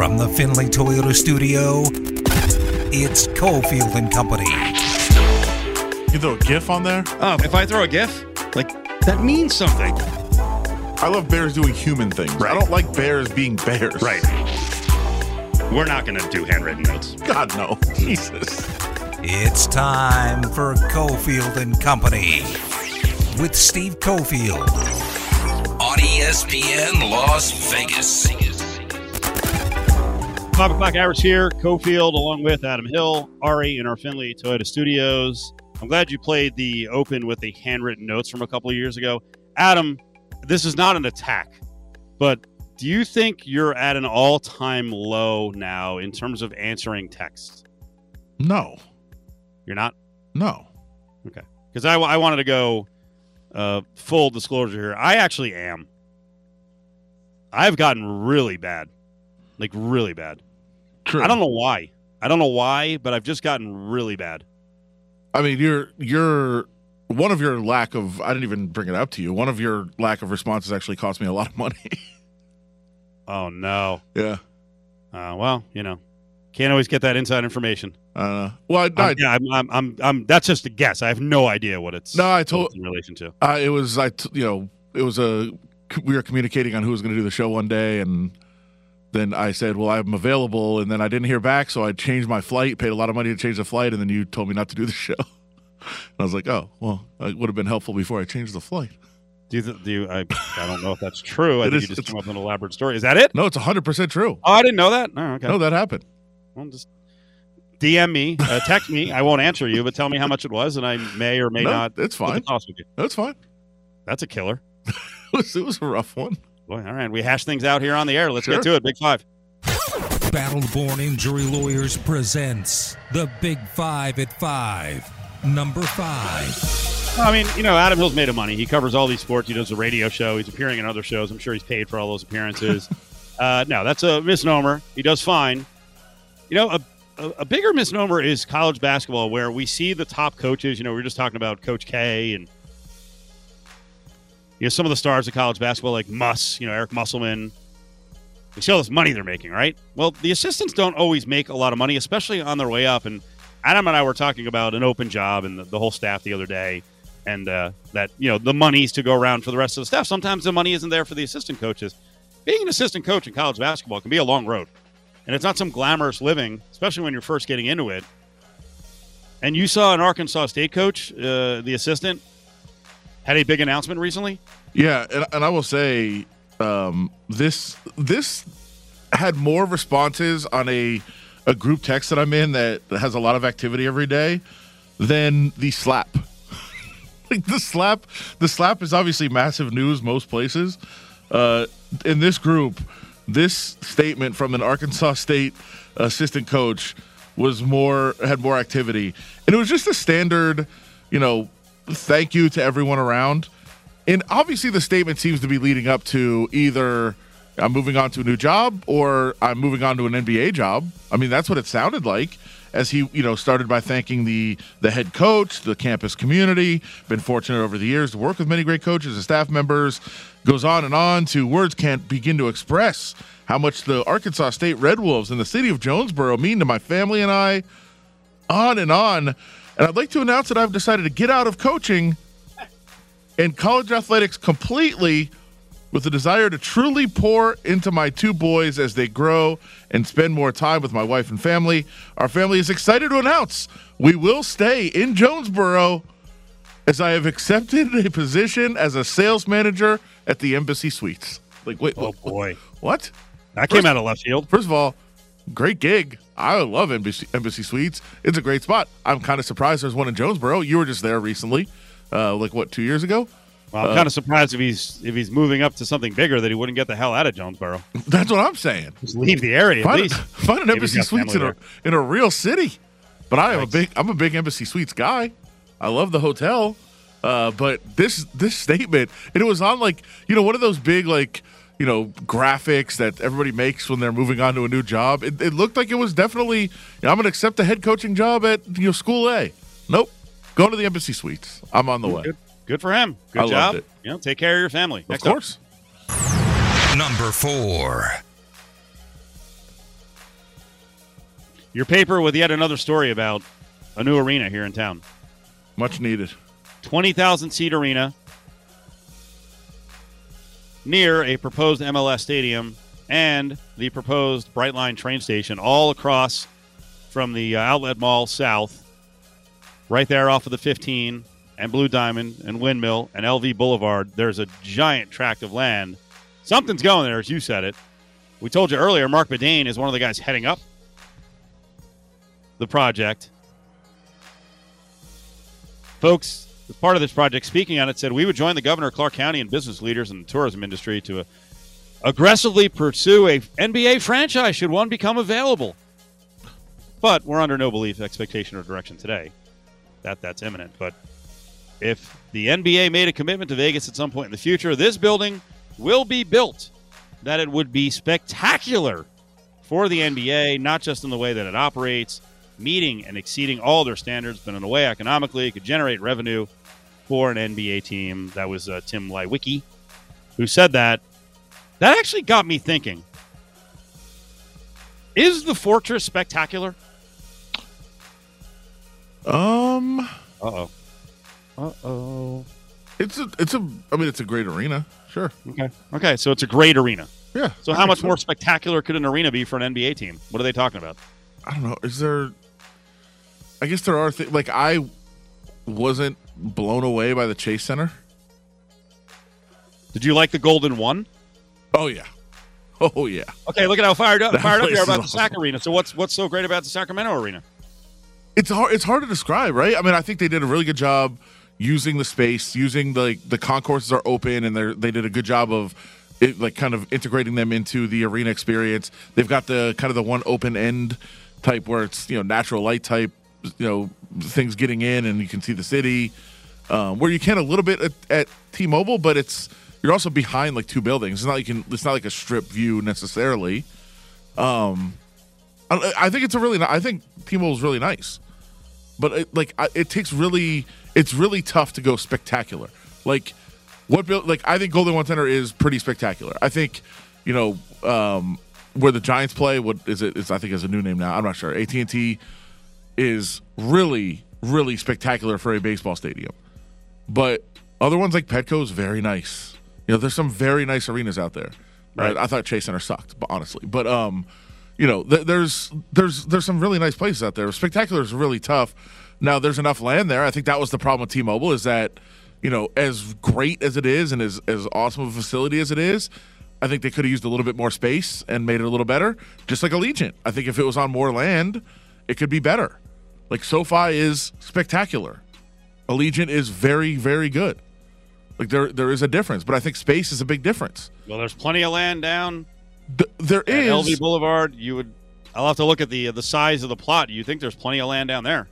From the Findlay Toyota studio, it's Cofield and Company. You throw a GIF on there? Oh, if I throw a GIF, like that means something. I love bears doing human things. Right. I don't like bears being bears. Right. We're not going to do handwritten notes. God, no. Jesus. It's time for Cofield and Company with Steve Cofield on ESPN Las Vegas. Five o'clock hours here. Cofield, along with Adam Hill, Ari, in our Findlay Toyota studios. I'm glad you played the open with the handwritten notes from a couple of years ago. Adam, this is not an attack, but do you think you're at an all time low now in terms of answering texts? No. You're not? No. Okay. Because I, I wanted to go uh, full disclosure here. I actually am. I've gotten really bad. Like, really bad. True. I don't know why. I don't know why, but I've just gotten really bad. I mean, you're you're one of your lack of I didn't even bring it up to you. One of your lack of responses actually cost me a lot of money. Oh no. yeah. Uh, well, you know, can't always get that inside information. Uh, well, I, I, I'm, yeah, I'm, I'm, I'm, I'm, that's just a guess. I have no idea what it's. No, I told- in relation to. uh, it was I t- you know it was a we were communicating on who was going to do the show one day and then I said, "Well, I'm available," and then I didn't hear back, so I changed my flight, paid a lot of money to change the flight, and then you told me not to do the show. And I was like, "Oh, well, it would have been helpful before I changed the flight." Do you? th- Do you, I? I don't know if that's true. I It think is- you just came up with an elaborate story. Is that it? No, it's 100% true. Oh, I didn't know that. Oh, okay. No, that happened. Well, just DM me, uh, text me. I won't answer you, but tell me how much it was, and I may or may no, not. it's fine. cost with you. That's fine. That's a killer. It was, it was a rough one. Boy, all right, we hash things out here on the air. Let's Sure. get to it. Big five. Battleborn Injury Lawyers presents the Big Five at Five. Number five. I mean, you know, Adam Hill's made of money. He covers all these sports. He does a radio show. He's appearing in other shows. I'm sure he's paid for all those appearances. uh, no, that's a misnomer. He does fine. You know, a, a, a bigger misnomer is college basketball, where we see the top coaches. You know, we are just talking about Coach K and you know some of the stars of college basketball, like Muss. You know, Eric Musselman. We see all this money they're making, right? Well, the assistants don't always make a lot of money, especially on their way up. And Adam and I were talking about an open job and the, the whole staff the other day and uh, that you know the money's to go around for the rest of the staff. Sometimes the money isn't there for the assistant coaches. Being an assistant coach in college basketball can be a long road, and it's not some glamorous living, especially when you're first getting into it. And you saw an Arkansas State coach, uh, the assistant, had a big announcement recently. Yeah, and, and I will say um, this this had more responses on a a group text that I'm in that has a lot of activity every day than the slap. like the slap, the slap is obviously massive news most places. Uh, in this group, this statement from an Arkansas State assistant coach was more had more activity, and it was just a standard, you know, thank you to everyone around. And obviously, the statement seems to be leading up to either I'm moving on to a new job or I'm moving on to an NBA job. I mean, that's what it sounded like as he, you know, started by thanking the the head coach, the campus community. Been fortunate over the years to work with many great coaches and staff members. Goes on and on to words can't begin to express how much the Arkansas State Red Wolves and the city of Jonesboro mean to my family and I. On and on. And I'd like to announce that I've decided to get out of coaching and college athletics completely with the desire to truly pour into my two boys as they grow and spend more time with my wife and family. Our family is excited to announce we will stay in Jonesboro as I have accepted a position as a sales manager at the Embassy Suites. Like, wait, Oh what? boy, what? that came First- out of left field. First of all, great gig. I love Embassy, Embassy Suites. It's a great spot. I'm kind of surprised there's one in Jonesboro. You were just there recently, uh, like what, two years ago? Well, I'm kind of surprised if he's if he's moving up to something bigger that he wouldn't get the hell out of Jonesboro. That's what I'm saying. Just leave the area at Find, least. find an Embassy Suites in a in a real city. But I am Thanks. a big I'm a big Embassy Suites guy. I love the hotel. Uh, but this this statement, and it was on like you know one of those big like you know graphics that everybody makes when they're moving on to a new job. It, it looked like it was definitely you know, I'm going to accept the head coaching job at you know school A. Nope, going to the Embassy Suites. I'm on the way. Good, good for him. Good I loved job. it. You know, take care of your family. Of Next up. course. Number four. Your paper with yet another story about a new arena here in town. Much needed. 20,000 seat arena near a proposed MLS stadium and the proposed Brightline train station all across from the uh, outlet mall south, right there off of the 15 and Blue Diamond and Windmill and LV Boulevard. There's a giant tract of land. Something's going there, as you said it. We told you earlier, Marc Badain is one of the guys heading up the project. Folks, as part of this project, speaking on it, said we would join the governor, of Clark County, and business leaders in the tourism industry to aggressively pursue a NBA franchise should one become available. But we're under no belief, expectation, or direction today that that's imminent. But if the NBA made a commitment to Vegas at some point in the future, this building will be built that it would be spectacular for the NBA, not just in the way that it operates, meeting and exceeding all their standards, but in a way economically it could generate revenue for an NBA team. That was uh, Tim Leiweke who said that. That actually got me thinking. Is the fortress spectacular? Um, Uh oh. Uh oh. it's a, it's a. I mean, it's a great arena. Sure. Okay. Okay. So it's a great arena. Yeah. So how much more spectacular could an arena be for an NBA team? What are they talking about? I don't know. Is there? I guess there are things like I wasn't blown away by the Chase Center. Did you like the Golden One? Oh yeah. Oh yeah. Okay, look at how fired up That fired up you are about the awesome. Sac Arena. So what's what's so great about the Sacramento Arena? It's hard. It's hard to describe, right? I mean, I think they did a really good job using the space, using the like, the concourses are open, and they they did a good job of it, like kind of integrating them into the arena experience. They've got the kind of the one open end type where it's you know natural light type, you know things getting in, and you can see the city. Um, where you can a little bit at, at T-Mobile, but it's you're also behind like two buildings. It's not like you can. It's not like a strip view necessarily. Um, I, I think it's a really. I think T-Mobile is really nice but it, like it takes really it's really tough to go spectacular like what like i think golden one center is pretty spectacular i think you know um where the giants play what is it is i think is a new name now i'm not sure at&t is really really spectacular for a baseball stadium but other ones like petco is very nice you know there's some very nice arenas out there right, Right. i thought chase center sucked but honestly but um you know, th- there's there's there's some really nice places out there. Spectacular is really tough. Now there's enough land there. I think that was the problem with T-Mobile is that you know as great as it is and as as awesome of a facility as it is, I think they could have used a little bit more space and made it a little better. Just like Allegiant, I think if it was on more land, it could be better. Like SoFi is spectacular. Allegiant is very very good. Like there there is a difference, but I think space is a big difference. Well, there's plenty of land down Th- there is LV Boulevard. You would. I'll have to look at the the size of the plot. You think there's plenty of land down there?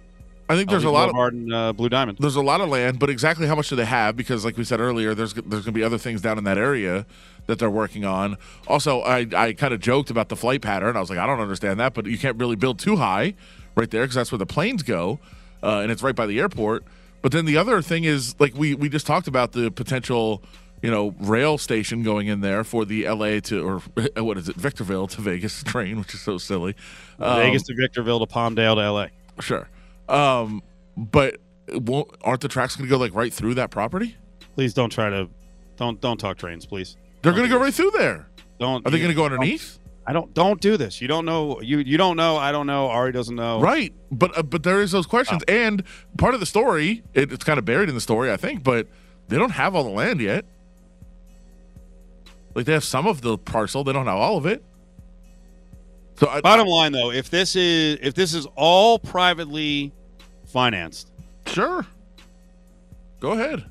I think there's a lot of and uh, Blue Diamond. there's a lot of land, but exactly how much do they have? Because, like we said earlier, there's there's going to be other things down in that area that they're working on. Also, I I kind of joked about the flight pattern. I was like, I don't understand that, but you can't really build too high right there because that's where the planes go, uh, and it's right by the airport. But then the other thing is, like we we just talked about the potential. You know, rail station going in there for the LA to or what is it, Victorville to Vegas train, which is so silly. Um, Vegas to Victorville to Palmdale to LA. Sure. Um, but won't, aren't the tracks going to go like right through that property? Please don't try to. Don't don't talk trains, please. They're going to go right through there. Don't. Are they going to go underneath? I don't. Don't do this. You don't know. You you don't know. I don't know. Ari doesn't know. Right. But uh, but there is those questions, and part of the story, it, it's kind of buried in the story, I think. But they don't have all the land yet. Like they have some of the parcel, they don't have all of it. So I, Bottom line, though, if this is if this is all privately financed, sure. Go ahead.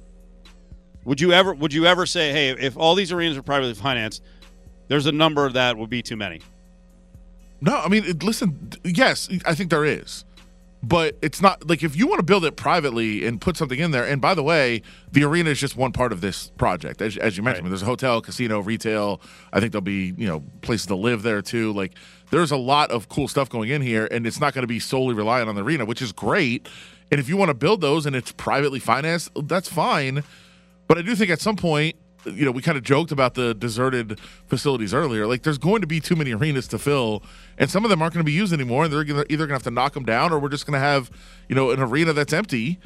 would you ever would you ever say, hey, if all these arenas are privately financed, there's a number that would be too many? No, I mean, it, listen. Yes, I think there is, but it's not like if you want to build it privately and put something in there. And by the way, the arena is just one part of this project, as, as you mentioned. Right. There's a hotel, casino, retail. I think there'll be you know places to live there too. Like there's a lot of cool stuff going in here, and it's not going to be solely reliant on the arena, which is great. And if you want to build those and it's privately financed, that's fine. But I do think at some point you know, we kind of joked about the deserted facilities earlier. Like, there's going to be too many arenas to fill, and some of them aren't going to be used anymore. And they're either going to have to knock them down, or we're just going to have, you know, an arena that's empty,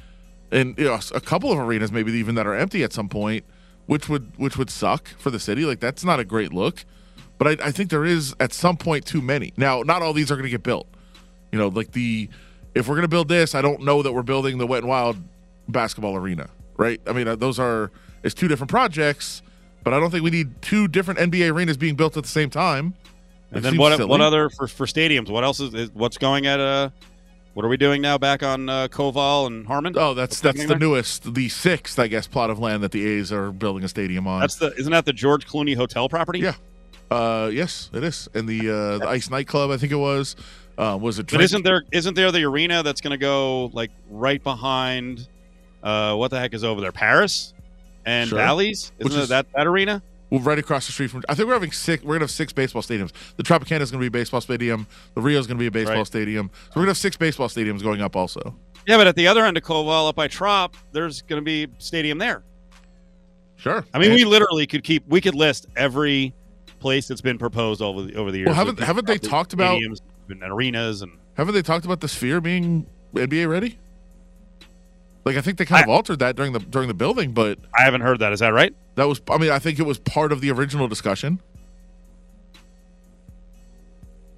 and you know, a couple of arenas maybe even that are empty at some point, which would which would suck for the city. Like, that's not a great look. But I, I think there is at some point too many. Now, not all these are going to get built. You know, like the if we're going to build this, I don't know that we're building the Wet and Wild basketball arena, right? I mean, uh, those are it's two different projects, but I don't think we need two different NBA arenas being built at the same time. And then what? silly. What other for, for stadiums? What else is, is what's going at? Uh, what are we doing now? Back on uh, Koval and Harmon. Oh, that's What's that's the there? newest, the sixth, I guess, plot of land that the A's are building a stadium on. That's the isn't that the George Clooney Hotel property? Yeah. Uh, yes, it is, and the uh, the Ice nightclub, I think it was, uh, was a But isn't there isn't there the arena that's going to go like right behind? Uh, what the heck is over there? Paris and Sure. Bally's. Isn't is- that that arena? Well, right across the street from. I think we're having six. We're gonna have six baseball stadiums. The Tropicana is gonna be a baseball stadium. The Rio is gonna be a baseball Right. stadium. So we're gonna have six baseball stadiums going up also. Yeah, but at the other end of Koval, up by Trop, there's going to be stadium there. Sure. I mean, And- we literally could keep we could list every place that's been proposed over the over the years. Well, haven't- haven't they talked about- and arenas and haven't they talked about the Sphere being NBA ready? Like I think they kind of altered that during the during the building, but I haven't heard that. Is that right? that was. I mean, I think it was part of the original discussion.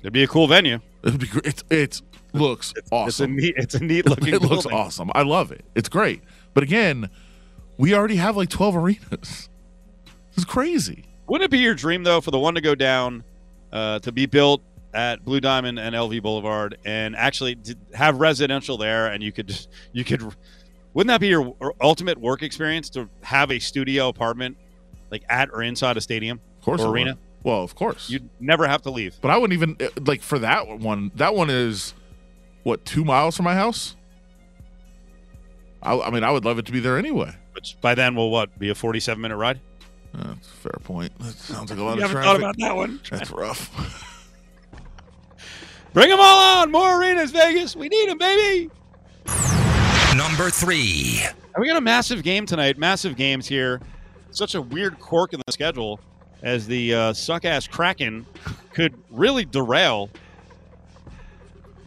It'd be a cool venue. It would be. great. It's it looks It's awesome. a neat. It's a neat looking. it looks building. awesome. I love it. It's great. But again, we already have like twelve arenas. This is crazy. Wouldn't it be your dream though for the one to go down, uh, to be built at Blue Diamond and LV Boulevard, and actually have residential there, and you could you could. Wouldn't that be your ultimate work experience to have a studio apartment, like at or inside a stadium Of course, or it would. arena? Well, of course. You'd never have to leave. But I wouldn't even uh, like for that one. That one is what two miles from my house. I, I mean, I would love it to be there anyway. Which by then will what be a forty-seven minute ride? That's a fair point. That sounds like a lot You of haven't traffic. thought about that one. That's rough. Bring them all on! More arenas, Vegas. We need them, baby. Number three. And we got a massive game tonight. Massive games here. Such a weird quirk in the schedule as the uh, suck ass Kraken could really derail,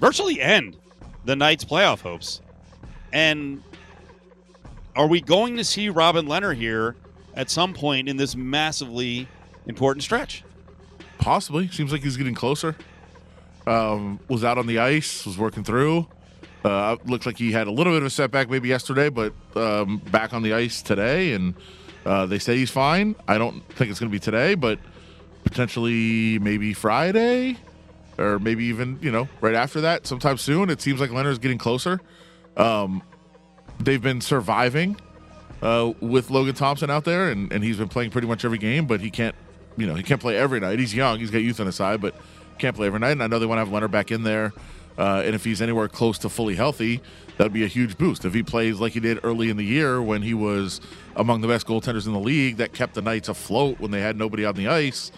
virtually end the Knights' playoff hopes. And are we going to see Robin Lehner here at some point in this massively important stretch? Possibly. Seems like he's getting closer. Um, was out on the ice. Was working through. Uh, like he had a little bit of a setback maybe yesterday, but um, back on the ice today, and uh, they say he's fine. I don't think it's going to be today, but potentially maybe Friday, or maybe even you know right after that, sometime soon. It seems like Lehner's getting closer. Um, they've been surviving uh, with Logan Thompson out there, and, and he's been playing pretty much every game, but he can't, you know, he can't play every night. He's young, he's got youth on his side, but can't play every night. And I know they want to have Lehner back in there, uh, and if he's anywhere close to fully healthy, that'd be a huge boost. If he plays like he did early in the year when he was among the best goaltenders in the league, that kept the Knights afloat when they had nobody on the ice.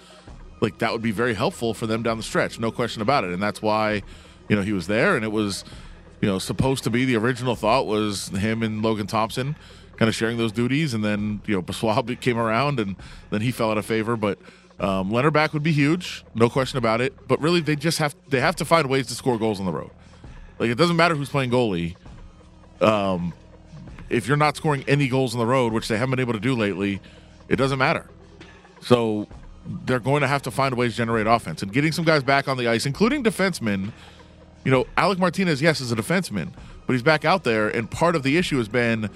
Like that would be very helpful for them down the stretch, no question about it. And that's why, you know, he was there, and it was you know, supposed to be the original thought was him and Logan Thompson kind of sharing those duties, and then you know Brossoit came around, and then he fell out of favor. But um, Lehner back would be huge, no question about it. But really, they just have they have to find ways to score goals on the road. Like it doesn't matter who's playing goalie. Um, if you're not scoring any goals on the road, which they haven't been able to do lately, it doesn't matter. So they're going to have to find ways to generate offense and getting some guys back on the ice, including defensemen you know, Alec Martinez, yes, is a defenseman, but he's back out there, and part of the issue has been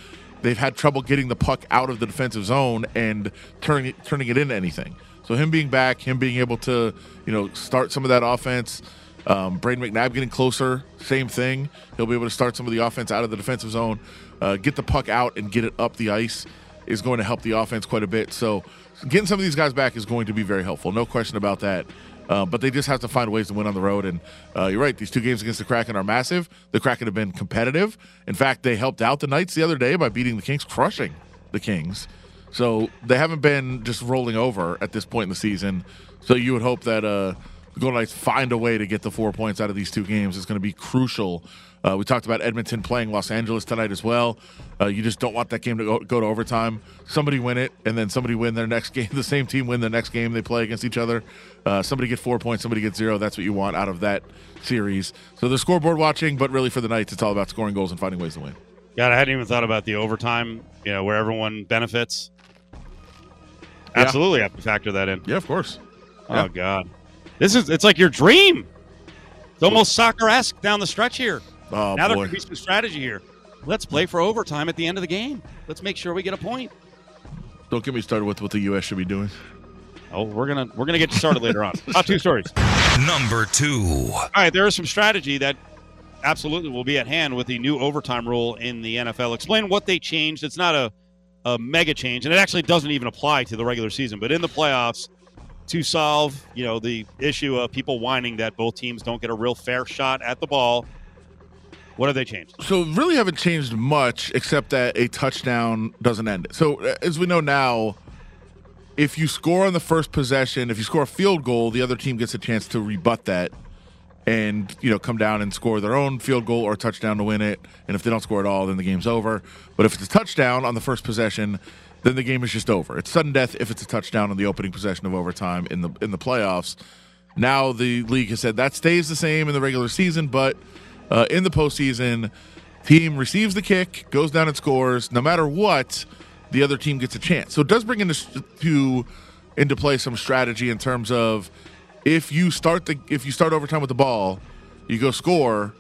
they've had trouble getting the puck out of the defensive zone and turning it, turning it into anything. So him being back, him being able to, you know, start some of that offense. Um, Brayden McNabb getting closer, same thing. He'll be able to start some of the offense out of the defensive zone, uh, get the puck out and get it up the ice is going to help the offense quite a bit. So getting some of these guys back is going to be very helpful, no question about that. Uh, but they just have to find ways to win on the road. And uh, you're right; these two games against the Kraken are massive. The Kraken have been competitive. In fact, they helped out the Knights the other day by beating the Kings, crushing the Kings. So they haven't been just rolling over at this point in the season. So you would hope that uh, the Golden Knights find a way to get the four points out of these two games. It's going to be crucial Uh, we talked about Edmonton playing Los Angeles tonight as well. Uh, you just don't want that game to go, go to overtime. Somebody win it, and then somebody win their next game. The same team win the next game they play against each other. Uh, somebody get four points, somebody get zero. That's what you want out of that series. So the scoreboard watching, but really for the Knights, it's all about scoring goals and finding ways to win. God, I hadn't even thought about the overtime. You know, where everyone benefits. Yeah. Absolutely, have to factor that in. Yeah, of course. Oh Yeah. God, this is it's like your dream. It's almost soccer esque down the stretch here. Oh now there boy. could be some strategy here. Let's play for overtime at the end of the game. Let's make sure we get a point. Don't get me started with what the U.S. should be doing. Oh, we're gonna we're gonna get you started later on. Top two stories. Number two. All right, there is some strategy that absolutely will be at hand with the new overtime rule in the NFL. Explain what they changed. It's not a, a mega change, and it actually doesn't even apply to the regular season. But in the playoffs, to solve you know the issue of people whining that both teams don't get a real fair shot at the ball, what have they changed? So really haven't changed much except that a touchdown doesn't end it. So as we know now, if you score on the first possession, if you score a field goal, the other team gets a chance to rebut that and you know come down and score their own field goal or touchdown to win it. And if they don't score at all, then the game's over. But if it's a touchdown on the first possession, then the game is just over. It's sudden death if it's a touchdown on the opening possession of overtime in the in the playoffs. Now the league has said that stays the same in the regular season, but uh, in the postseason, team receives the kick, goes down and scores. No matter what, the other team gets a chance. So it does bring into to into play some strategy in terms of if you start the if you start overtime with the ball, you go score.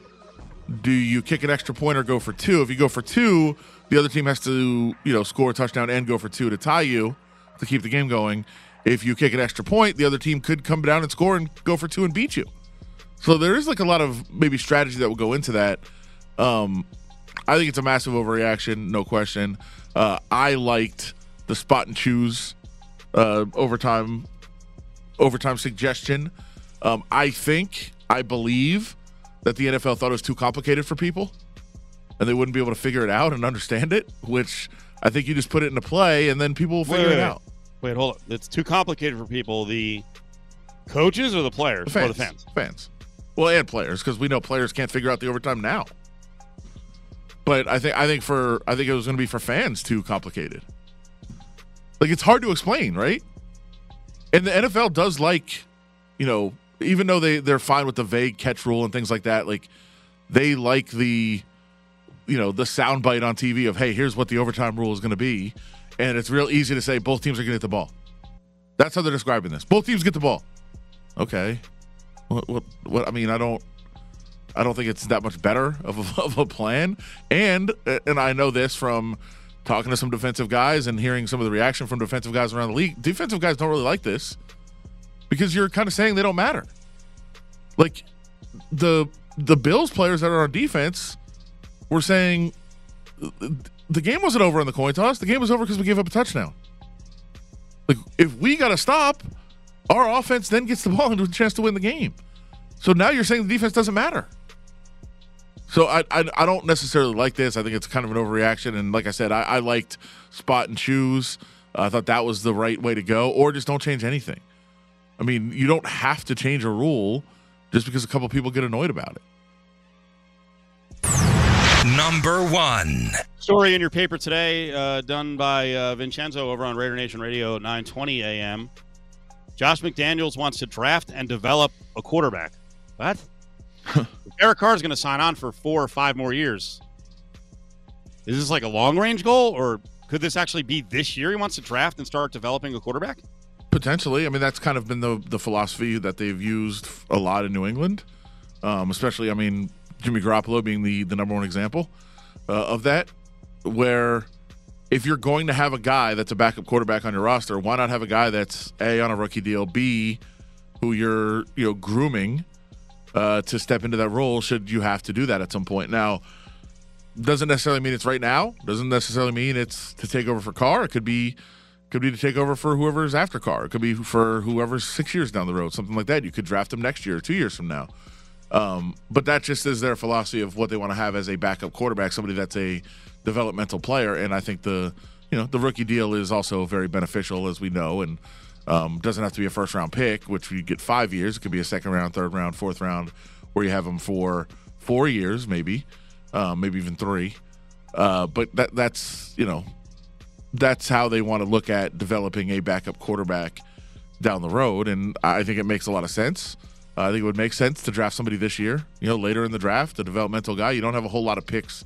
Do you kick an extra point or go for two? If you go for two, the other team has to you know score a touchdown and go for two to tie you to keep the game going. If you kick an extra point, the other team could come down and score and go for two and beat you. So there is like a lot of maybe strategy that will go into that. Um, I think it's a massive overreaction, no question. Uh, I liked the spot and choose uh, overtime overtime suggestion. Um, I think, I believe that the NFL thought it was too complicated for people, and they wouldn't be able to figure it out and understand it. Which I think you just put it into play, and then people will figure Wait, it wait, out. Wait, hold on. It's too complicated for people. The coaches or the players The fans, or the fans? fans, well, and players because we know players can't figure out the overtime now. But I think I think for I think it was going to be for fans too complicated. Like it's hard to explain, right? And the NFL does like, you know, even though they they're fine with the vague catch rule and things like that, like they like the, you know, the soundbite on TV of hey, here's what the overtime rule is going to be, and it's real easy to say both teams are going to get the ball. That's how they're describing this. Both teams get the ball. Okay. What, what, what? I mean, I don't, I don't think it's that much better of a, of a plan. And and I know this from talking to some defensive guys and hearing some of the reaction from defensive guys around the league. Defensive guys don't really like this because you're kind of saying they don't matter. Like the the Bills players that are on defense were saying the game wasn't over on the coin toss. The game was over because we gave up a touchdown. Like if we got to stop, our offense then gets the ball and a chance to win the game. So now you're saying the defense doesn't matter. So I, I, I don't necessarily like this. I think it's kind of an overreaction. And like I said, I, I liked spot and choose. I thought that was the right way to go, or just don't change anything. I mean, you don't have to change a rule just because a couple people get annoyed about it. Number one. Story in your paper today, uh, done by uh, Vincenzo over on Raider Nation Radio at 9:20 a.m. Josh McDaniels wants to draft and develop a quarterback. What? Derek Carr is going to sign on for four or five more years. Is this like a long range goal, or could this actually be this year? He wants to draft and start developing a quarterback. Potentially, I mean that's kind of been the the philosophy that they've used a lot in New England, um, especially. I mean Jimmy Garoppolo being the the number one example uh, of that, where if you're going to have a guy that's a backup quarterback on your roster, why not have a guy that's a on a rookie deal, b who you're you know grooming uh, to step into that role should you have to do that at some point. Now, doesn't necessarily mean it's right now. Doesn't necessarily mean it's to take over for Carr. It could be could be to take over for whoever's after Carr. It could be for whoever's six years down the road, something like that. You could draft him next year, two years from now. Um, but that just is their philosophy of what they want to have as a backup quarterback, somebody that's a developmental player. And I think the you know the rookie deal is also very beneficial, as we know, and um, doesn't have to be a first round pick, which you get five years. It could be a second round, third round, fourth round, where you have them for four years, maybe, uh, maybe even three. Uh, but that that's you know that's how they want to look at developing a backup quarterback down the road, and I think it makes a lot of sense. I think it would make sense to draft somebody this year, you know, later in the draft, a developmental guy. You don't have a whole lot of picks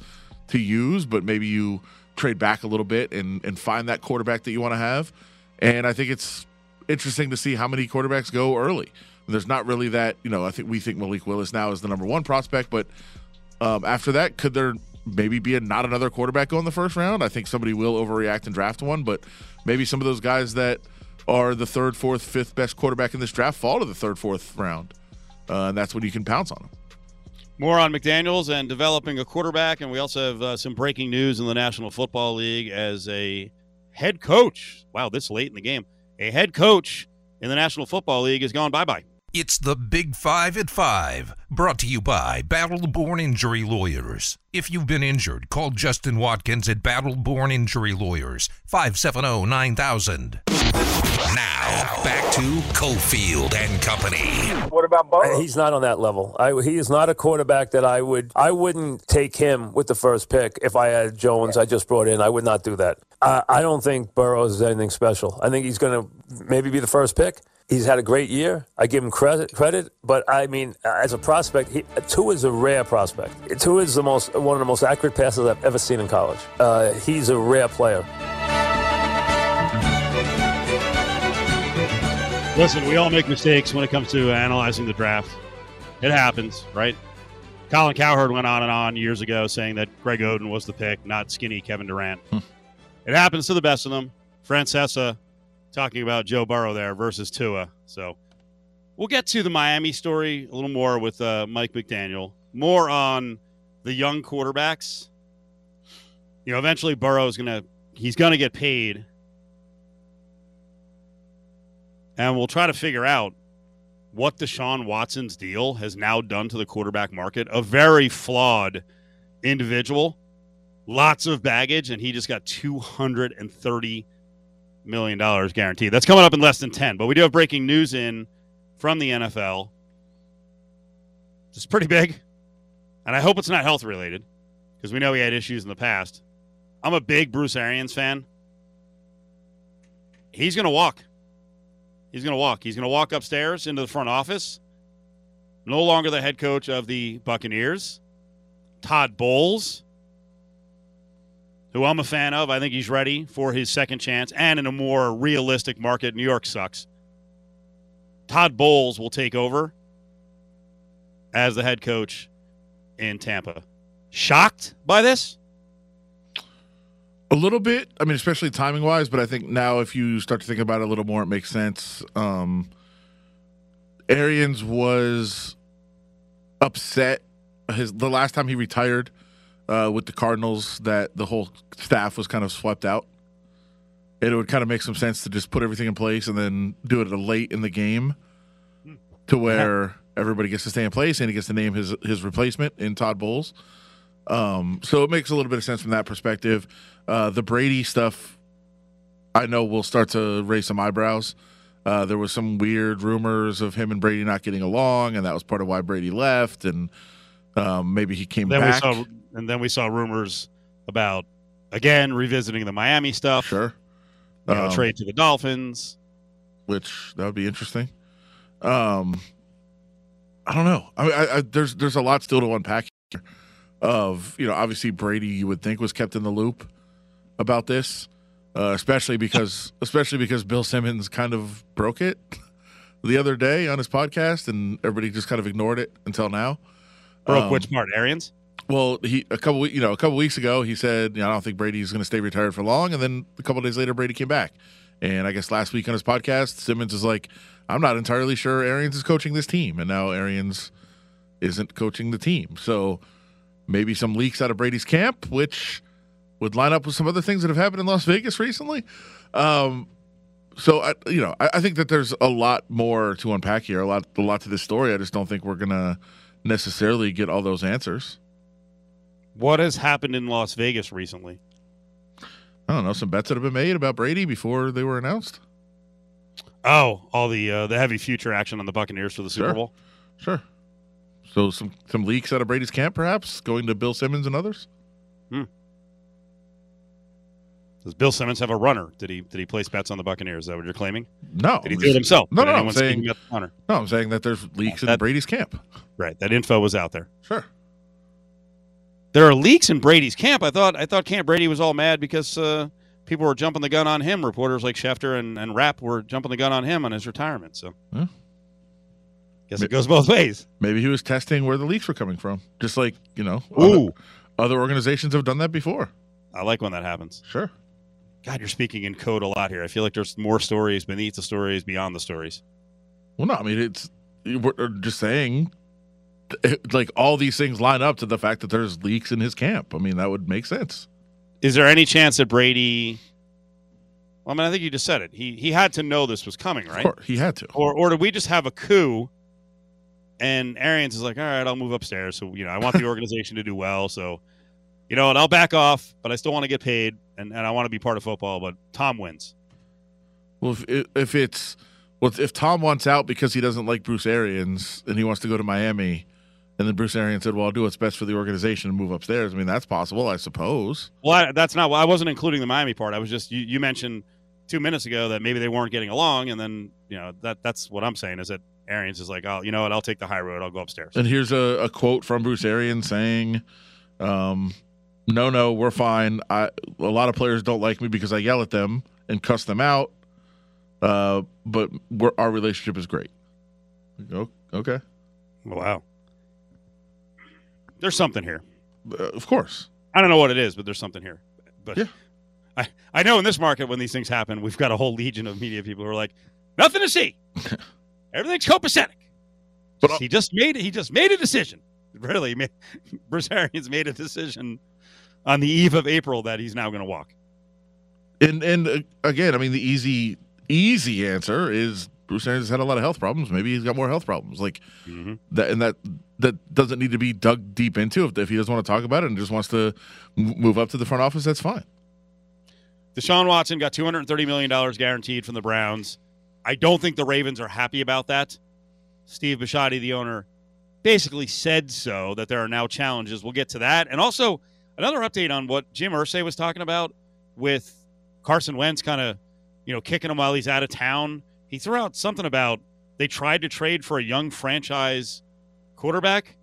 to use, but maybe you trade back a little bit and, and find that quarterback that you want to have. And I think it's interesting to see how many quarterbacks go early. There's not really that, you know, I think we think Malik Willis now is the number one prospect, but um, after that, could there maybe be a, not another quarterback go in the first round? I think somebody will overreact and draft one, but maybe some of those guys that are the third, fourth, fifth best quarterback in this draft fall to the third, fourth round. Uh, and that's when you can pounce on them. More on McDaniels and developing a quarterback. And we also have uh, some breaking news in the National Football League as a head coach. Wow, this late in the game. A head coach in the National Football League is gone bye bye. It's the Big Five at Five, brought to you by Battle Born Injury Lawyers. If you've been injured, call Justin Watkins at Battle Born Injury Lawyers, 570 9000. Now, back to Cofield and Company. What about Burrow? He's not on that level. I, he is not a quarterback that I would. I wouldn't take him with the first pick if I had Jones. I just brought in. I would not do that. I, I don't think Burrows is anything special. I think he's going to maybe be the first pick. He's had a great year. I give him credit, credit, but I mean, as a prospect, he, Tua is a rare prospect. Tua is the most one of the most accurate passes I've ever seen in college. Uh, he's a rare player. Listen, we all make mistakes when it comes to analyzing the draft. It happens, right? Colin Cowherd went on and on years ago saying that Greg Oden was the pick, not skinny Kevin Durant. it happens to the best of them. Francesa talking about Joe Burrow there versus Tua. So we'll get to the Miami story a little more with uh, Mike McDaniel, more on the young quarterbacks. You know, eventually Burrow's gonna he's gonna get paid and we'll try to figure out what Deshaun Watson's deal has now done to the quarterback market. A very flawed individual, lots of baggage, and he just got $230 million guaranteed. That's coming up in less than 10. But we do have breaking news in from the NFL. It's pretty big, and I hope it's not health related because we know he had issues in the past. I'm a big Bruce Arians fan. He's going to walk. He's going to walk. He's going to walk upstairs into the front office. No longer the head coach of the Buccaneers. Todd Bowles, who I'm a fan of. I think he's ready for his second chance and in a more realistic market. New York sucks. Todd Bowles will take over as the head coach in Tampa. Shocked by this? A little bit. I mean, especially timing wise, but I think now if you start to think about it a little more, it makes sense. Um, Arians was upset his the last time he retired uh, with the Cardinals that the whole staff was kind of swept out. It would kind of make some sense to just put everything in place and then do it late in the game to where everybody gets to stay in place and he gets to name his his replacement in Todd Bowles. Um, so it makes a little bit of sense from that perspective. Uh, the Brady stuff, I know will start to raise some eyebrows. Uh, there was some weird rumors of him and Brady not getting along, and that was part of why Brady left. And um, maybe he came Then back. we saw, and then we saw rumors about again revisiting the Miami stuff. sure, you know, Um, trade to the Dolphins. which that would be interesting. Um, I don't know. I mean, I, I, there's there's a lot still to unpack. Of you know, obviously Brady, you would think was kept in the loop about this, uh, especially because especially because Bill Simmons kind of broke it the other day on his podcast, and everybody just kind of ignored it until now. Broke Um, which part? Arians? Well, he a couple you know a couple weeks ago he said, you know, I don't think Brady's going to stay retired for long, and then a couple days later Brady came back, and I guess last week on his podcast Simmons is like, I'm not entirely sure Arians is coaching this team, and now Arians isn't coaching the team, so maybe some leaks out of Brady's camp, which would line up with some other things that have happened in Las Vegas recently. Um, so I, you know, I, I think that there's a lot more to unpack here, a lot, a lot to this story. I just don't think we're gonna necessarily get all those answers. What has happened in Las Vegas recently? I don't know, some bets that have been made about Brady before they were announced. Oh, all the uh, the heavy future action on the Buccaneers for the Super Sure. Bowl. Sure. So some some leaks out of Brady's camp, perhaps going to Bill Simmons and others. Does Bill Simmons have a runner? Did he did he place bets on the Buccaneers? Is that what you're claiming? No, Did he do it himself? No, Did no, I'm saying the runner? no. I'm saying that there's leaks in That- Brady's camp. Right. That info was out there. Sure. There are leaks in Brady's camp. I thought I thought Camp Brady was all mad because uh, people were jumping the gun on him. Reporters like Schefter and, and Rapp were jumping the gun on him on his retirement. So Huh? Guess it goes both ways. Maybe he was testing where the leaks were coming from, just like you know, Ooh, other organizations have done that before. I like when that happens. Sure. God, you're speaking in code a lot here. I feel like there's more stories beneath the stories, beyond the stories. Well, no, I mean it's we're uh, just saying, eh, like all these things line up to the fact that there's leaks in his camp. I mean that would make sense. Is there any chance that Brady? Well, I mean, I think you just said it. He he had to know this was coming, right? Of course, he had to. Or or did we just have a coup? And Arians is like, all right, I'll move upstairs. So you know, I want the organization to do well. So, you know, and I'll back off, but I still want to get paid, and, and I want to be part of football. But Tom wins. Well, if if it's well, if Tom wants out because he doesn't like Bruce Arians and he wants to go to Miami, and then Bruce Arians said, "Well, I'll do what's best for the organization and move upstairs." I mean, that's possible, I suppose. Well, I, that's not. I wasn't including the Miami part. I was just you, you mentioned two minutes ago that maybe they weren't getting along, and then you know that that's what I'm saying is that Arians is like, oh, you know what? I'll take the high road. I'll go upstairs. And here's a, a quote from Bruce Arians saying, um, "No, no, we're fine. I, a lot of players don't like me because I yell at them and cuss them out, uh, but we're, our relationship is great." Oh, okay, Wow. There's something here. uh, of course. I don't know what it is, but there's something here. But Yeah. I, I know in this market when these things happen, we've got a whole legion of media people who are like, nothing to see. Everything's copacetic. But he just made he just made a decision. Really, Bruce Arians made a decision on the eve of April that he's now going to walk. And and uh, again, I mean, the easy easy answer is Bruce Arians has had a lot of health problems. Maybe he's got more health problems. Like Mm-hmm. that, and that that doesn't need to be dug deep into. If, if he doesn't want to talk about it and just wants to move up to the front office, that's fine. Deshaun Watson got $230 million guaranteed from the Browns. I don't think the Ravens are happy about that. Steve Bisciotti, the owner, basically said so, that there are now challenges. We'll get to that. And also, another update on what Jim Irsay was talking about with Carson Wentz kind of, you know, kicking him while he's out of town. He threw out something about they tried to trade for a young franchise quarterback.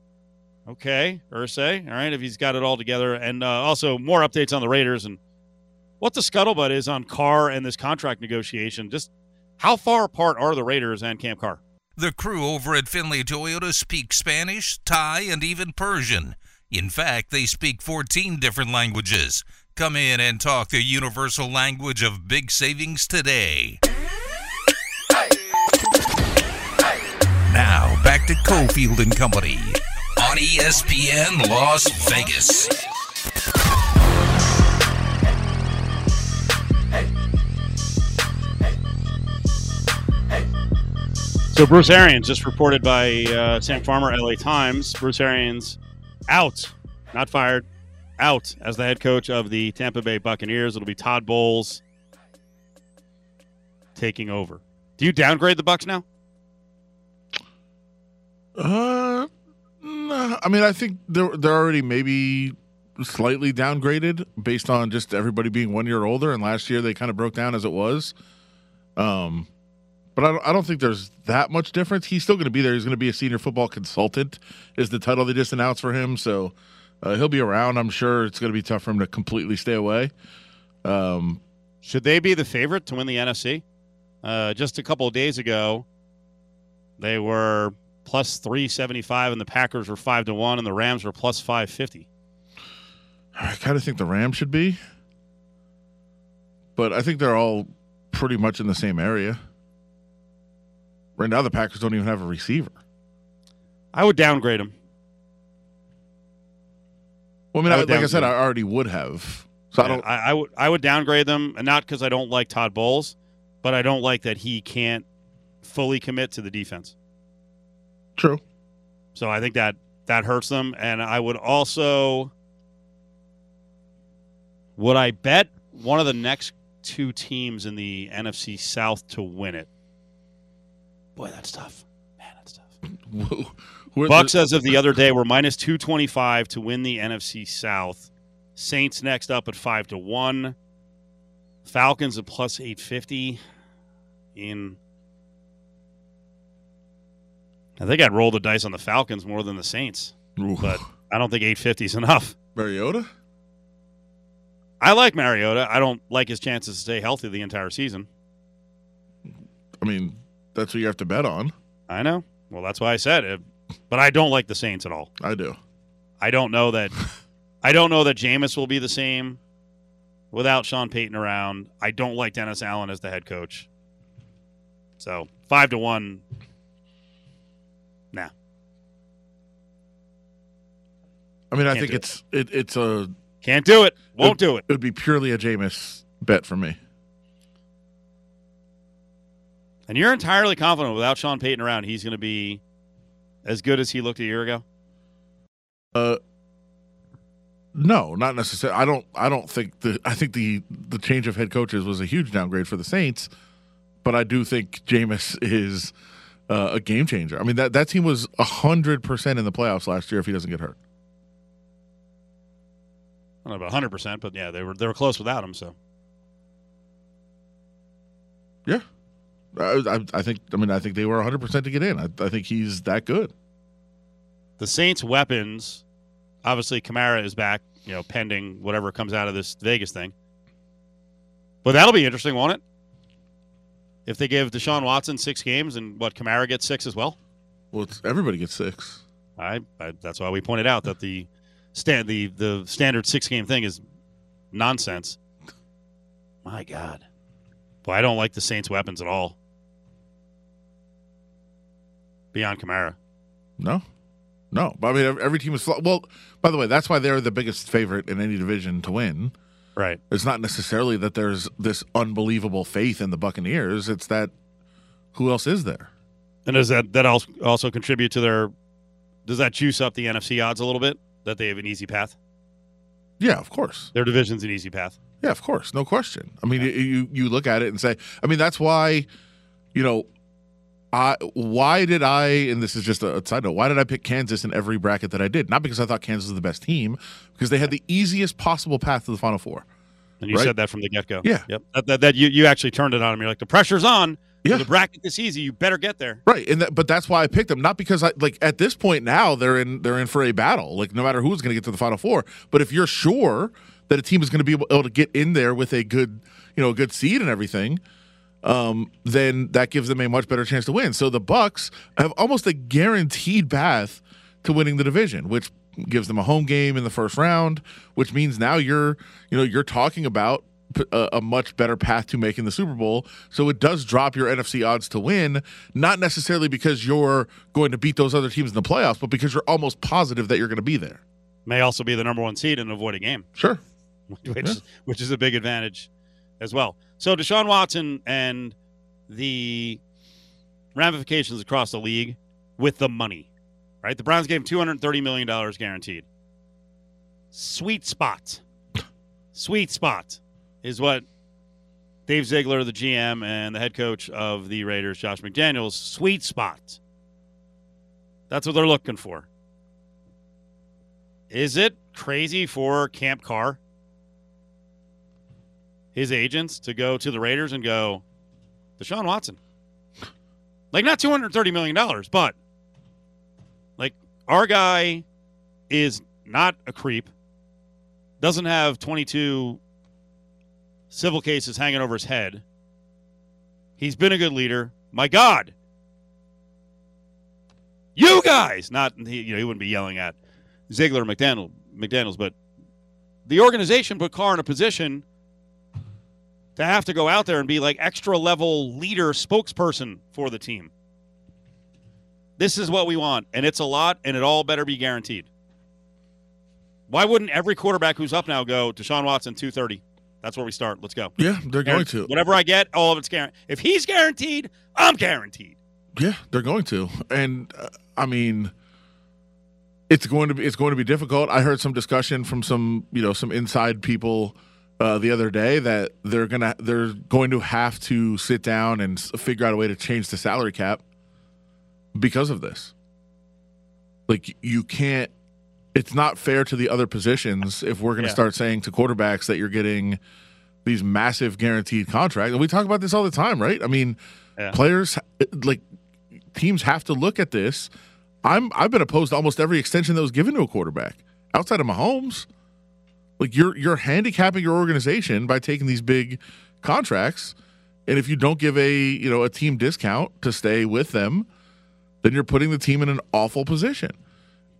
Okay, Irsay. All right, if he's got it all together. And uh, also, more updates on the Raiders and what the scuttlebutt is on Carr and this contract negotiation. Just how far apart are the Raiders and Camp Carr? The crew over at Findlay Toyota speak Spanish, Thai, and even Persian. In fact, they speak 14 different languages. Come in and talk the universal language of big savings today. Now, back to Cofield and Company on ESPN Las Vegas. So Bruce Arians, just reported by uh, Sam Farmer, LA Times. Bruce Arians out, not fired, out as the head coach of the Tampa Bay Buccaneers. It'll be Todd Bowles taking over. Do you downgrade the Bucks now? Uh, nah, I mean, I think they're they're already maybe slightly downgraded based on just everybody being one year older, and last year they kind of broke down as it was. Um, but I don't, I don't think there's that much difference. He's still going to be there. He's going to be a senior football consultant, is the title they just announced for him. So uh, he'll be around. I'm sure it's going to be tough for him to completely stay away. Um, Should they be the favorite to win the NFC? Uh, just a couple of days ago, they were plus 375, and the Packers were 5 to 1, and the Rams were plus 550. I kind of think the Rams should be, but I think they're all pretty much in the same area. Right now, the Packers don't even have a receiver. I would downgrade them. Well, I mean, I I like I said, I already would have. So I don't. I, I would I would downgrade them, and not because I don't like Todd Bowles, but I don't like that he can't fully commit to the defense. True. So I think that that hurts them, and I would also would I bet one of the next two teams in the NFC South to win it. Boy, that's tough. Man, that's tough. Who are Bucks the- as of the other day were minus two twenty five to win the NFC South. Saints next up at five to one. Falcons at plus eight fifty. In I think I'd roll the dice on the Falcons more than the Saints, Ooh. but I don't think eight fifty is enough. Mariota. I like Mariota. I don't like his chances to stay healthy the entire season. I mean, that's what you have to bet on. I know. Well, that's why I said it. But I don't like the Saints at all. I do. I don't know that. I don't know that Jameis will be the same without Sean Payton around. I don't like Dennis Allen as the head coach. So five to one. Nah, I mean, I Can't think do it's it, it's a can't do it. Won't do it. it would be purely a Jameis bet for me. And you're entirely confident without Sean Payton around, he's going to be as good as he looked a year ago. Uh, no, not necessarily. I don't. I don't think the. I think the the change of head coaches was a huge downgrade for the Saints, but I do think Jameis is uh, a game changer. I mean that that team was hundred percent in the playoffs last year if he doesn't get hurt. I don't know about 100, percent but yeah, they were they were close without him. So Yeah, I, I, I think. I mean, I think they were hundred percent to get in. I, I think he's that good. the Saints' weapons, obviously Kamara is back. You know, pending whatever comes out of this Vegas thing. But that'll be interesting, won't it? If they give Deshaun Watson six games and what Kamara gets six as well. Well, it's, everybody gets six. I, I that's why we pointed out that the stand the the standard six game thing is nonsense. My God, boy, I don't like the Saints' weapons at all. Beyond Kamara, No, no. But I mean, every, team is well. By the way, that's why they're the biggest favorite in any division to win. right? It's not necessarily that there's this unbelievable faith in the Buccaneers. It's that who else is there? And does that that also also contribute to their? Does that juice up the NFC odds a little bit that they have an easy path? Yeah, of course. Their division's an easy path. Yeah, of course. No question. I mean, you you look at it and say, I mean, that's why, you know, I why did I? And this is just a side note. Why did I pick Kansas in every bracket that I did? Not because I thought Kansas was the best team, because they had the easiest possible path to the Final Four. And you Right. said that from the get go. Yeah. Yep. That, that, that you you actually turned it on them. You're like the pressure's on. Yeah. The bracket this easy. You better get there. Right, and that, but that's why I picked them. Not because I like at this point now they're in they're in for a battle. Like no matter who's going to get to the final four. But if you're sure that a team is going to be able, able to get in there with a good you know a good seed and everything, um, then that gives them a much better chance to win. So the Bucks have almost a guaranteed path to winning the division, which gives them a home game in the first round, which means now you're you know you're talking about a much better path to making the Super Bowl. So it does drop your NFC odds to win, not necessarily because you're going to beat those other teams in the playoffs, but because you're almost positive that you're going to be there. May also be the number one seed and avoid a game, Sure. which Yeah. which is a big advantage as well. So Deshaun Watson and the ramifications across the league with the money, right? The Browns gave him two hundred thirty million dollars guaranteed. Sweet spot, sweet spot is what Dave Ziegler, the GM and the head coach of the Raiders, Josh McDaniels, sweet spot. That's what they're looking for. Is it crazy for Camp Carr, his agents, to go to the Raiders and go, Deshaun Watson? Like, not $230 million, but like, our guy is not a creep, doesn't have 22 civil cases hanging over his head. He's been a good leader. My God. You guys, not he, you know, he wouldn't be yelling at Ziegler McDaniel, McDaniels, but the organization put Carr in a position to have to go out there and be like extra level leader spokesperson for the team. This is what we want, and it's a lot, and it all better be guaranteed. Why wouldn't every quarterback who's up now go Deshaun Watson two thirty? That's where we start. Let's go. Yeah, they're going to. Whatever I get, all of it's guaranteed. If he's guaranteed, I'm guaranteed. Yeah, they're going to. And uh, I mean it's going to be it's going to be difficult. I heard some discussion from some, you know, some inside people uh, the other day that they're going to they're going to have to sit down and figure out a way to change the salary cap because of this. like you can't. It's not fair to the other positions if we're going to Yeah. start saying to quarterbacks that you're getting these massive guaranteed contracts. And we talk about this all the time, right? I mean, Yeah. players like teams have to look at this. I'm I've been opposed to almost every extension that was given to a quarterback outside of Mahomes. Like you're you're handicapping your organization by taking these big contracts, and if you don't give a you know a team discount to stay with them, then you're putting the team in an awful position.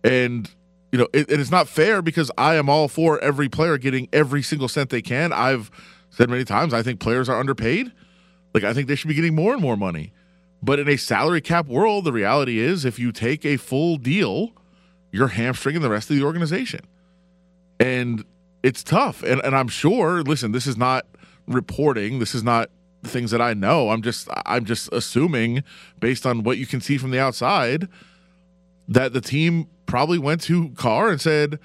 And you know it, it is not fair because I am all for every player getting every single cent they can. I've said many times I think players are underpaid. Like I think they should be getting more and more money. But in a salary cap world, the reality is if you take a full deal, you're hamstringing the rest of the organization. And it's tough. And and I'm sure, listen, this is not reporting, this is not the things that I know. I'm just I'm just assuming based on what you can see from the outside that the team probably went to Carr and said,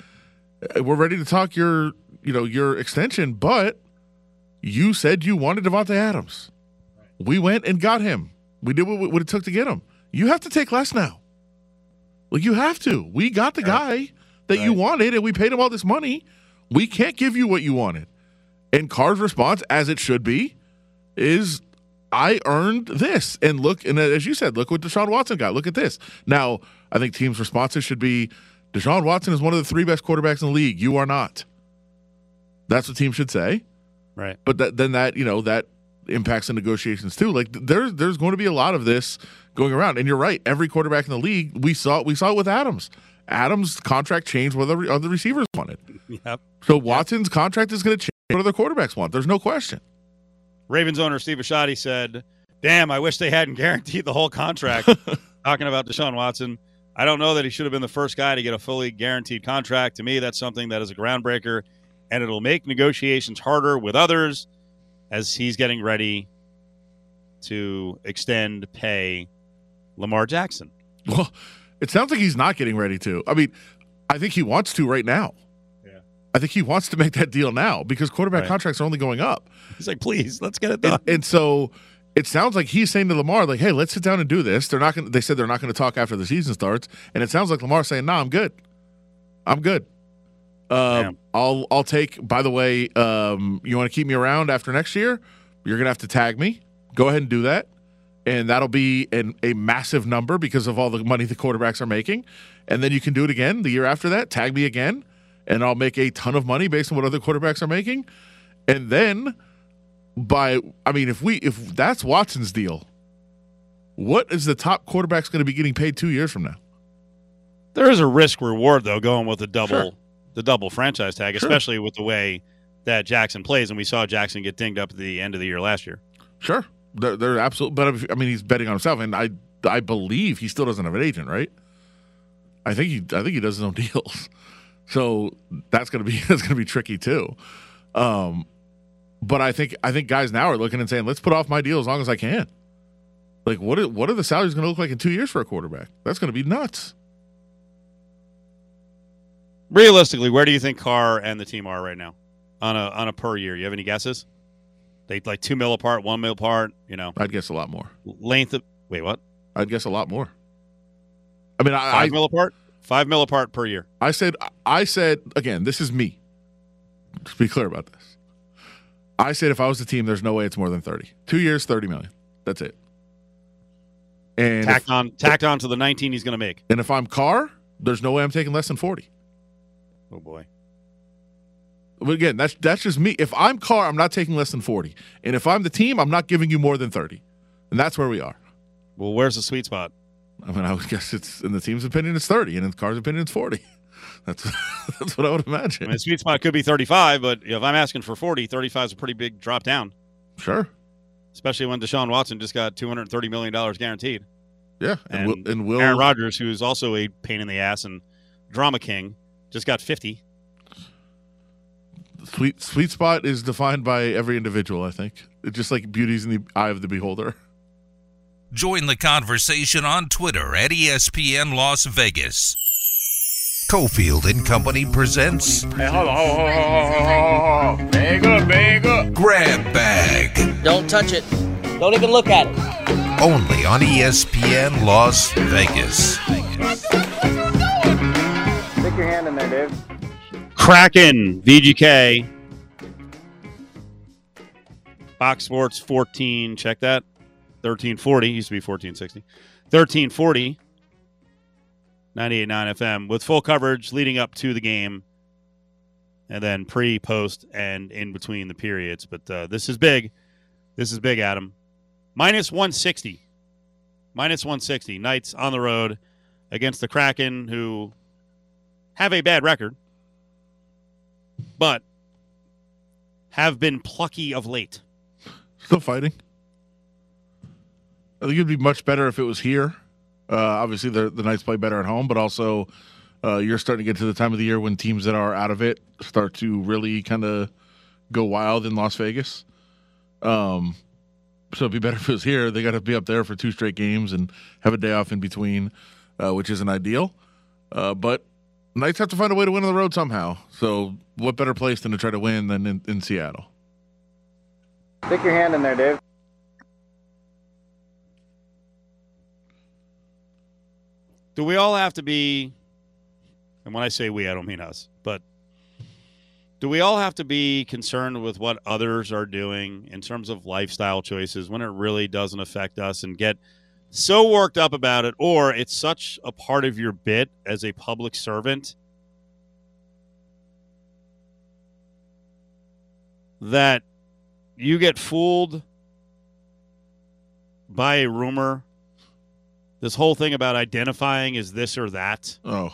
"Uh, "We're ready to talk your, you know, your extension, but you said you wanted Davante Adams. We went and got him. We did what, what it took to get him. You have to take less now. Like you have to. We got the guy that you wanted, and we paid him all this money. We can't give you what you wanted." And Carr's response, as it should be, is I earned this. And look, and as you said, look what Deshaun Watson got. Look at this. Now, I think teams' responses should be Deshaun Watson is one of the three best quarterbacks in the league. You are not. That's what teams should say. Right. But that, then that, you know, that impacts the negotiations too. Like there's there's going to be a lot of this going around. And you're right. Every quarterback in the league, we saw we saw it with Adams. Adams' contract changed what the other receivers wanted. Yep. So Watson's contract is going to change what other quarterbacks want. There's no question. Ravens owner Steve Bisciotti said, "Damn, I wish they hadn't guaranteed the whole contract." Talking about Deshaun Watson, I don't know that he should have been the first guy to get a fully guaranteed contract. To me, that's something that is a groundbreaker, and it'll make negotiations harder with others as he's getting ready to extend pay Lamar Jackson. Well, it sounds like he's not getting ready to. I mean, I think he wants to right now. Yeah. I think he wants to make that deal now because quarterback Right. contracts are only going up. He's like, "Please, let's get it done." And, and so it sounds like he's saying to Lamar, like, "Hey, let's sit down and do this." They're not going. to They said they're not going to talk after the season starts, and it sounds like Lamar saying, "No, I'm good. I'm good. Damn. I'll I'll take. By the way, um, you want to keep me around after next year? You're going to have to tag me. Go ahead and do that." And that'll be an, a massive number because of all the money the quarterbacks are making. And then you can do it again the year after that. Tag me again, and I'll make a ton of money based on what other quarterbacks are making. And then by I mean if we if that's Watson's deal, what is the top quarterback's going to be getting paid 2 years from now? There is a risk reward though going with the double Sure. the double franchise tag, Sure. especially with the way that Jackson plays, and we saw Jackson get dinged up at the end of the year last year. Sure. They're, they're absolute but I mean he's betting on himself and I I believe he still doesn't have an agent, right? I think he I think he does his own deals. So that's to be that's to be tricky too. Um but I think I think guys now are looking and saying, "Let's put off my deal as long as I can." Like what are, what are the salaries going to look like in 2 years for a quarterback? That's going to be nuts. Realistically, where do you think Carr and the team are right now on a on a per year? You have any guesses? They like two mil apart, one mil apart. You know, I'd guess a lot more. length of wait, what? I'd guess a lot more. I mean, I, I Five mil apart, five mil apart per year. I said, I said again, this is me. Just be clear about this. I said if I was the team, there's no way it's more than thirty. Two years, thirty million. That's it. And if, Tacked on, tacked on to the nineteen he's going to make. and if I'm Carr, there's no way I'm taking less than forty. Oh boy, But again, that's that's just me. If I'm Carr, I'm not taking less than forty. And if I'm the team, I'm not giving you more than thirty. And that's where we are. well, where's the sweet spot? I mean, I would guess it's in the team's opinion, it's thirty, and in Carr's opinion, it's forty. That's that's what I would I imagine. mean, the sweet spot could be thirty-five, but if I'm asking for 40, 35 is a pretty big drop down, Sure. especially when Deshaun Watson just got two hundred thirty million dollars guaranteed. Yeah. And, And will, and will Aaron Rodgers, who's also a pain in the ass and drama king, just got 50. Sweet sweet spot is defined by every individual. I think it's just like beauty's in the eye of the beholder. Join the conversation on Twitter at ESPN Las Vegas. Cofield and Company presents Hey, hold on, hold on, hold on, hold on, hold on. Bag up, bag up. Grab Bag, Don't touch it. Don't even look at it. only on ESPN Las Vegas. Stick your hand in there, Dave. Kraken, VGK. Fox Sports 14. Check that. 1340. Used to be 1460. 1340. 98.9 FM with full coverage leading up to the game and then pre, post, and in between the periods. But uh, this is big. This is big, Adam. Minus 160. Minus 160. Knights on the road against the Kraken, who have a bad record, but have been plucky of late. Still fighting. I think it'd be much better if it was here. Uh, obviously, the the Knights play better at home, but also uh, you're starting to get to the time of the year when teams that are out of it start to really kind of go wild in Las Vegas. Um, so it'd be better if it was here. They got to be up there for two straight games and have a day off in between, uh, which isn't ideal. Uh, but Knights have to find a way to win on the road somehow. So what better place than to try to win than in, in Seattle? Stick your hand in there, Dave. Do we all have to be, and when I say we, I don't mean us, but do we all have to be concerned with what others are doing in terms of lifestyle choices when it really doesn't affect us and get so worked up about it, or it's such a part of your bit as a public servant that you get fooled by a rumor this whole thing about identifying as this or that. Oh,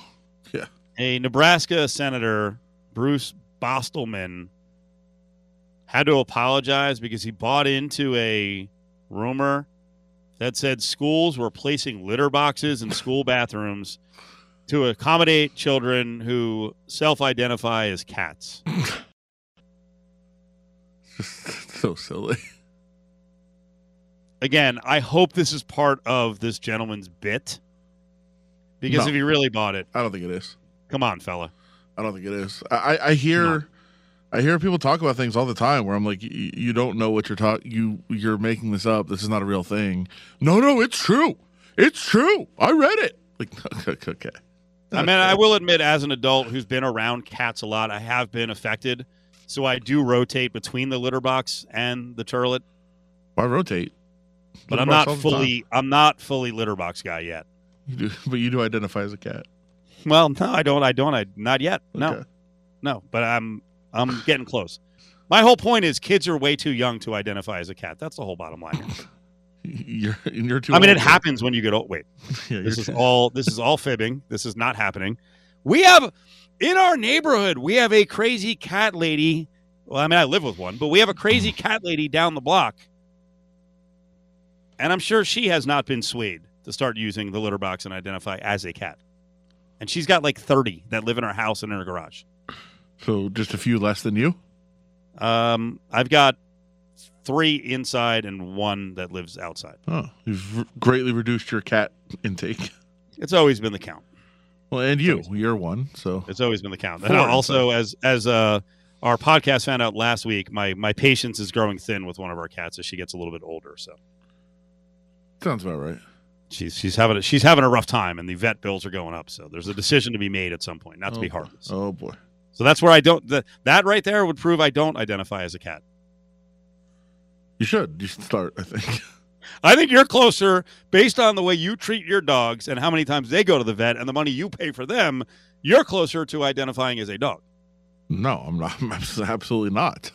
yeah. A Nebraska Senator, Bruce Bostelman, had to apologize because he bought into a rumor that said schools were placing litter boxes in school bathrooms to accommodate children who self identify as cats. so silly. Again, I hope this is part of this gentleman's bit. Because No. if he really bought it, I don't think it is. come on, fella. I don't think it is. I, I- hear, No. I hear people talk about things all the time where I'm like, "Y- you don't know what you're talking. You you're making this up. This is not a real thing. No, no, it's true. It's true. I read it. Like, okay, okay. I mean, I will admit, as an adult who's been around cats a lot, I have been affected. So I do rotate between the litter box and the turlet, Why rotate? but Litter I'm not fully. I'm not fully litter box guy yet. You do, but you do identify as a cat. Well, no, I don't. I don't. I not yet. No, Okay. no. But I'm. I'm getting close. My whole point is, kids are way too young to identify as a cat. That's the whole bottom line. You're you're too. I mean, it happens when you get old. Wait, Yeah, this is too- all. This is all fibbing. This is not happening. We have in our neighborhood. We have a crazy cat lady. Well, I mean, I live with one, but we have a crazy cat lady down the block, and I'm sure she has not been swayed to start using the litter box and identify as a cat. And she's got like 30 that live in her house and in her garage. So just a few less than you. Um, I've got three inside and one that lives outside. Oh, you've greatly reduced your cat intake. It's always been the count. Well, and you, you're one. So It's always been the count. Four, And also, as as uh, our podcast found out last week, my my patience is growing thin with one of our cats as she gets a little bit older. So sounds about right. she's she's having a, she's having a rough time, and the vet bills are going up. So there's a decision to be made at some point, not to oh, be boy. heartless. Oh boy. So that's where I don't. The, that right there would prove I don't identify as a cat. You should. You should start. I think. I think you're closer based on the way you treat your dogs and how many times they go to the vet and the money you pay for them. You're closer to identifying as a dog. No, I'm not. I'm absolutely not.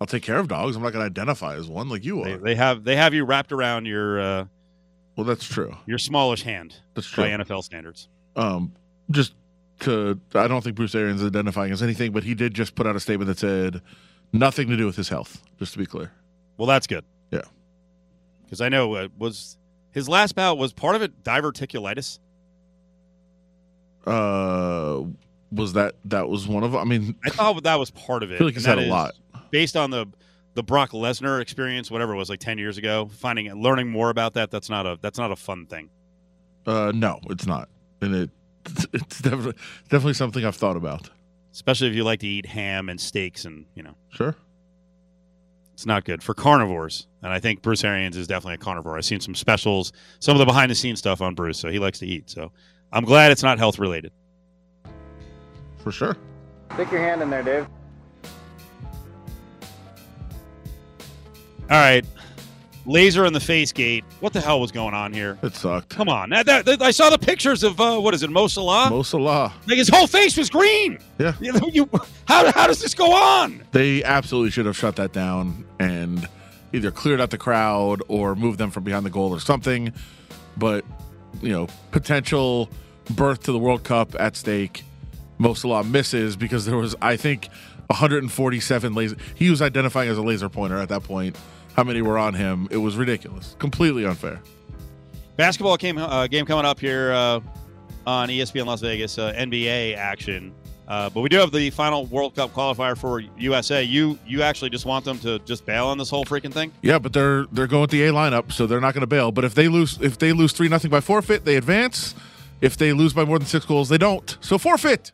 I'll take care of dogs. I'm not going to identify as one like you They, are. they have they have you wrapped around your uh, well, that's true. your smallish hand That's true. by. NFL standards. Um, just to, I don't think Bruce Arians is identifying as anything, but he did just put out a statement that said nothing to do with his health. Just to be clear. Well, that's good. Yeah. because I know uh, was his last bout was part of it diverticulitis. Uh, was that that was one of? I mean, I thought that was part of it. I feel like he's had a lot. based on the the Brock Lesnar experience, whatever it was like ten years ago. Finding and learning more about that that's not a that's not a fun thing. Uh, no, it's not, and it it's definitely definitely something I've thought about. especially if you like to eat ham and steaks and you know Sure. it's not good for carnivores and i think bruce arians is definitely a carnivore i've seen some specials some of the behind the scenes stuff on bruce so he likes to eat so i'm glad it's not health related for sure. Stick your hand in there, Dave. All right. Laser in the face gate. What the hell was going on here? It sucked. Come on. That, that- that- I saw the pictures of, uh, what is it, Mo Salah? Mo Salah. like his whole face was green. Yeah. You you, how, how does this go on? They absolutely should have shut that down and either cleared out the crowd or moved them from behind the goal or something. But, you know, potential berth to the World Cup at stake. Mo Salah misses because there was, I think, 147 laser. He was identifying as a laser pointer at that point. How many were on him? It was ridiculous. Completely unfair. Basketball game, uh, game coming up here uh, on ESPN Las Vegas, uh, NBA action. Uh, but we do have the final World Cup qualifier for USA. You you actually just want them to just bail on this whole freaking thing? Yeah, but they're they're going with the A lineup, so they're not going to bail. But if they lose if they lose three nothing by forfeit, they advance. If they lose by more than six goals, they don't. So forfeit.